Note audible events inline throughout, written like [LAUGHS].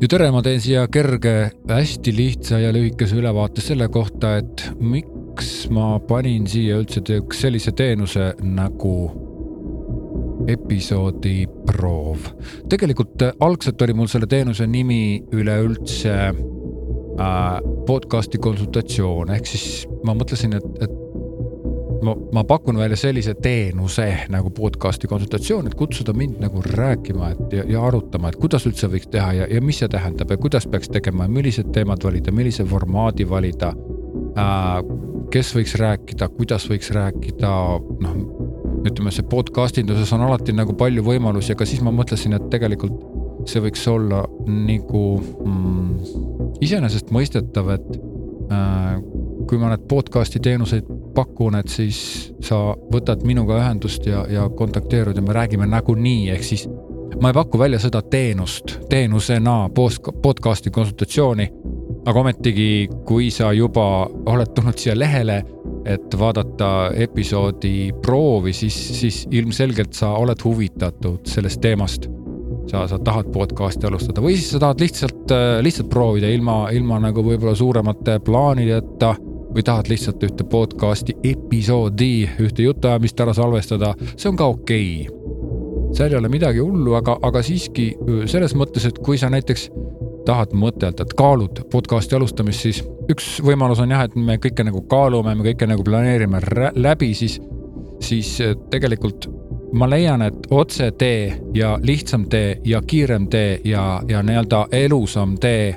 ja tere, ma teen siia kerge, hästi lihtsa ja lühikese ülevaate selle kohta, et miks ma panin siia üldse sellise teenuse nagu episoodi proov. tegelikult algselt oli mul selle teenuse nimi üleüldse äh, podcast'i konsultatsioon, ehk siis ma mõtlesin, et, et ma, ma pakun välja sellise teenuse nagu podcast'i konsultatsioon, et kutsuda mind nagu rääkima, et ja, ja arutama, et kuidas üldse võiks teha ja, ja mis see tähendab ja kuidas peaks tegema ja millised teemad valida, millise formaadi valida äh,. kes võiks rääkida, kuidas võiks rääkida, noh, ütleme, see podcast induses on alati nagu palju võimalusi, aga siis ma mõtlesin, et tegelikult see võiks olla nagu mm, iseenesestmõistetav, et äh, kui ma need podcast'i teenuseid pakun, et siis sa võtad minuga ühendust ja, ja kontakteerud ja me räägime nagunii, ehk siis ma ei paku välja seda teenust, teenusena podcast'i konsultatsiooni. aga ometigi, kui sa juba oled tulnud siia lehele, et vaadata episoodi proovi, siis, siis ilmselgelt sa oled huvitatud sellest teemast. sa, sa tahad podcast'i alustada või siis sa tahad lihtsalt, lihtsalt proovida ilma, ilma nagu võib-olla suuremate plaanideta või tahad lihtsalt ühte podcast'i episoodi, ühte jutuajamist ära salvestada, see on ka okei. Okay.. seal ei ole midagi hullu, aga, aga siiski selles mõttes, et kui sa näiteks tahad mõtelda, et kaalud podcast'i alustamist, siis üks võimalus on jah, et me kõike nagu kaalume, me kõike nagu planeerime läbi, siis, siis tegelikult ma leian, et otsetee ja lihtsam tee ja kiirem tee ja, ja nii-öelda elusam tee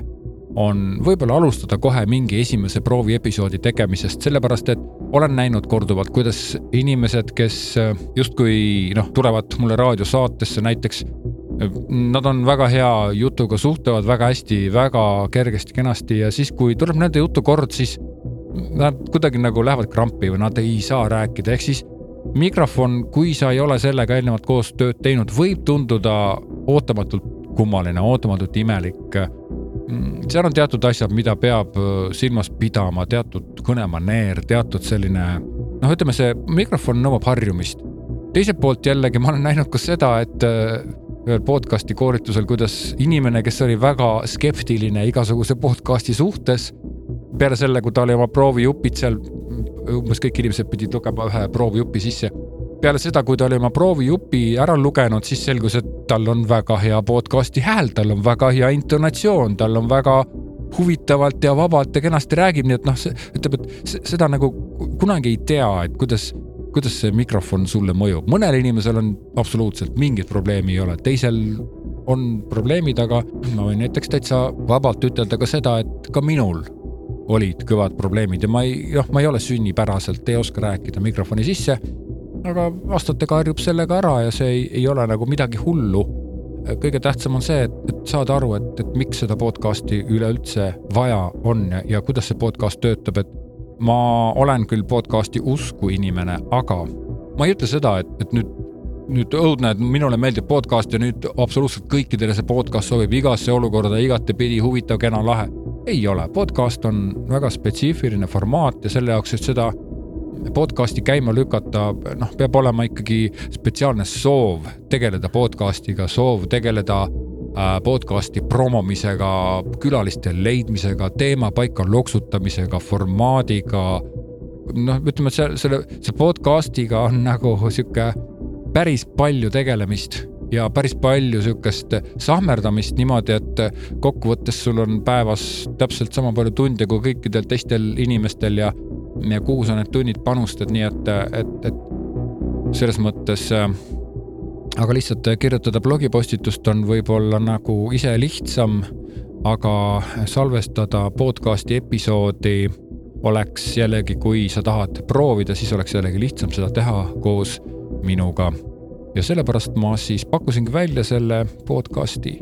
on võib-olla alustada kohe mingi esimese prooviepisoodi tegemisest, sellepärast et olen näinud korduvalt, kuidas inimesed, kes äh, justkui noh, tulevad mulle raadiosaatesse näiteks, äh, nad on väga hea jutuga, suhtlevad väga hästi, väga kergesti-kenasti ja siis, kui tuleb nende jutu kord, siis nad kuidagi nagu lähevad krampi või nad ei saa rääkida, ehk siis mikrofon, kui sa ei ole sellega eelnevalt koos tööd teinud, võib tunduda ootamatult kummaline, ootamatult imelik Mm, seal on teatud asjad, mida peab äh, silmas pidama, teatud kõnemaneer, teatud selline noh, ütleme, see mikrofon nõuab harjumist. teiselt poolt jällegi ma olen näinud ka seda, et äh, ühel podcast'i koolitusel, kuidas inimene, kes oli väga skeptiline igasuguse podcast'i suhtes, peale selle, kui ta oli oma proovijupid seal, umbes kõik inimesed pidid lugema ühe proovijupi sisse peale seda, kui ta oli oma proovijupi ära lugenud, siis selgus, et tal on väga hea podcast'i hääl, tal on väga hea intonatsioon, tal on väga huvitavalt ja vabalt ja kenasti räägib, nii et noh, ütleb, et seda nagu kunagi ei tea, et kuidas, kuidas see mikrofon sulle mõjub. mõnel inimesel on absoluutselt mingit probleemi ei ole, teisel on probleemid, aga ma võin näiteks täitsa vabalt ütelda ka seda, et ka minul olid kõvad probleemid ja ma ei, noh, ma ei ole sünnipäraselt, ei oska rääkida mikrofoni sisse aga aastatega harjub sellega ära ja see ei, ei ole nagu midagi hullu. kõige tähtsam on see, et, et saada aru, et, et miks seda podcast'i üleüldse vaja on ja, ja kuidas see podcast töötab, et ma olen küll podcast'i usku inimene, aga ma ei ütle seda, et, et nüüd nüüd õudne, et minule meeldib podcast ja nüüd absoluutselt kõikidele see podcast sobib igasse olukorda igatepidi huvitav, kena, lahe. ei ole, podcast on väga spetsiifiline formaat ja selle jaoks, et seda podcast'i käima lükata, noh, peab olema ikkagi spetsiaalne soov tegeleda podcast'iga, soov tegeleda äh, podcast'i promomisega, külaliste leidmisega, teema paika loksutamisega, formaadiga. noh, ütleme, et see, selle, see podcast'iga on nagu sihuke päris palju tegelemist ja päris palju sihukest sahmerdamist niimoodi, et kokkuvõttes sul on päevas täpselt sama palju tunde kui kõikidel teistel inimestel ja ja kuhu sa need tunnid panustad, nii et, et, et selles mõttes äh, aga lihtsalt kirjutada blogipostitust on võib-olla nagu ise lihtsam, aga salvestada podcast'i episoodi oleks jällegi, kui sa tahad proovida, siis oleks jällegi lihtsam seda teha koos minuga. ja sellepärast ma siis pakkusingi välja selle podcast'i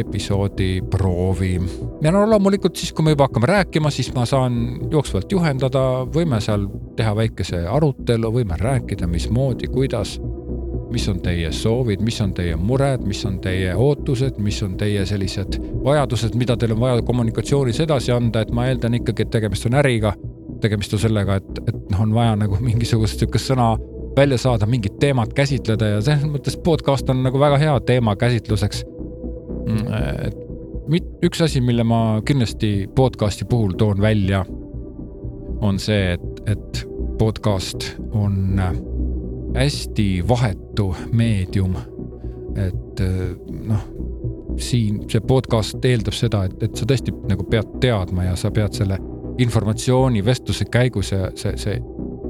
episoodi proovi. ja no loomulikult siis, kui me juba hakkame rääkima, siis ma saan jooksvalt juhendada, võime seal teha väikese arutelu, võime rääkida, mismoodi, kuidas, mis on teie soovid, mis on teie mured, mis on teie ootused, mis on teie sellised vajadused, mida teil on vaja kommunikatsioonis edasi anda, et ma eeldan ikkagi, et tegemist on äriga, tegemist on sellega, et, et noh, on vaja nagu mingisugust sihukest sõna välja saada, mingit teemat käsitleda. Ja selles mõttes podcast on nagu väga hea teema käsitluseks üks asi, mille ma kindlasti podcast'i puhul toon välja, on see, et, et podcast on hästi vahetu meedium. et noh, siin see podcast eeldab seda, et, et sa tõesti nagu pead teadma ja sa pead selle informatsiooni vestluse käigus ja see, see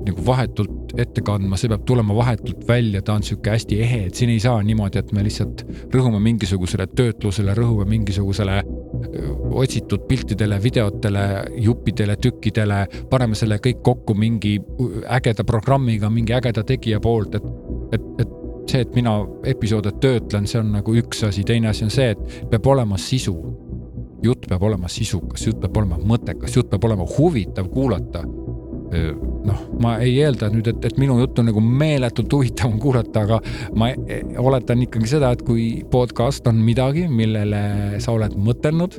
nagu vahetult ette kandma, see peab tulema vahetult välja, ta on sihuke hästi ehe, et siin ei saa niimoodi, et me lihtsalt rõhume mingisugusele töötlusele, rõhume mingisugusele otsitud piltidele, videotele, juppidele, tükkidele, paneme selle kõik kokku mingi ägeda programmiga, mingi ägeda tegija poolt, et, et, et see, et mina episoode töötlen, see on nagu üks asi, teine asi on see, et peab olema sisu. jutt peab olema sisukas, jutt peab olema mõttekas, jutt peab olema huvitav kuulata noh, ma ei eelda nüüd, et, et minu juttu nagu meeletult huvitav on [LAUGHS] kuulata, aga ma e, oletan ikkagi seda, et kui podcast on midagi, millele sa oled mõtelnud,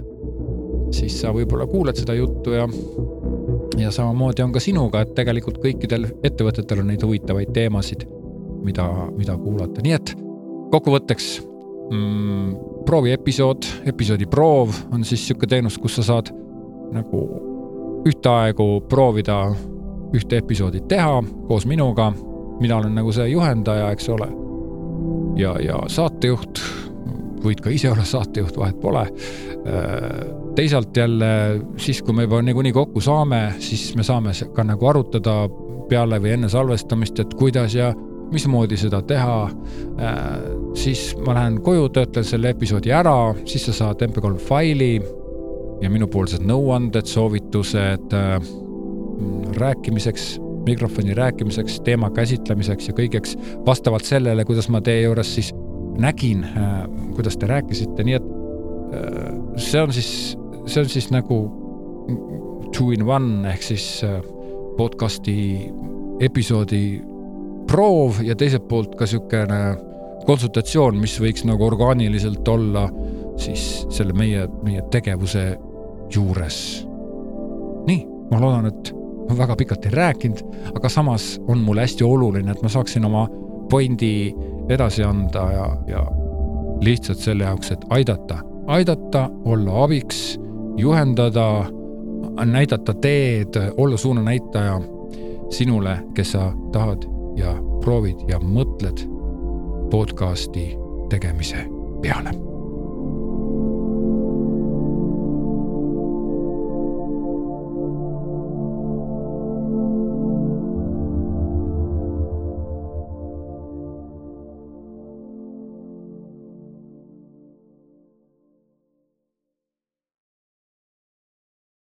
siis sa võib-olla kuulad seda juttu ja ja samamoodi on ka sinuga, et tegelikult kõikidel ettevõtetel on neid huvitavaid teemasid, mida, mida kuulata, nii et kokkuvõtteks mm, proovi episood, episoodi proov on siis sihuke teenus, kus sa saad nagu ühtaegu proovida ühte episoodi teha koos minuga. mina olen nagu see juhendaja, eks ole. ja, ja saatejuht, võid ka ise olla saatejuht, vahet pole. teisalt jälle siis, kui me juba niikuinii kokku saame, siis me saame ka nagu arutada peale või enne salvestamist, et kuidas ja mismoodi seda teha. siis ma lähen koju, töötlen selle episoodi ära, siis sa saad MP3 faili ja minupoolsed nõuanded, soovitused rääkimiseks, mikrofoni rääkimiseks, teema käsitlemiseks ja kõigeks vastavalt sellele, kuidas ma teie juures siis nägin, äh, kuidas te rääkisite, nii et äh, see on siis, see on siis nagu two in one ehk siis äh, podcast'i episoodi proov ja teiselt poolt ka niisugune konsultatsioon, mis võiks nagu orgaaniliselt olla siis selle meie, meie tegevuse juures. nii, ma loodan, et ma väga pikalt ei rääkinud, aga samas on mulle hästi oluline, et ma saaksin oma pointi edasi anda ja, ja lihtsalt selle jaoks, et aidata, aidata, olla abiks, juhendada, näidata teed, olla suunanäitaja sinule, kes sa tahad ja proovid ja mõtled podcasti tegemise peale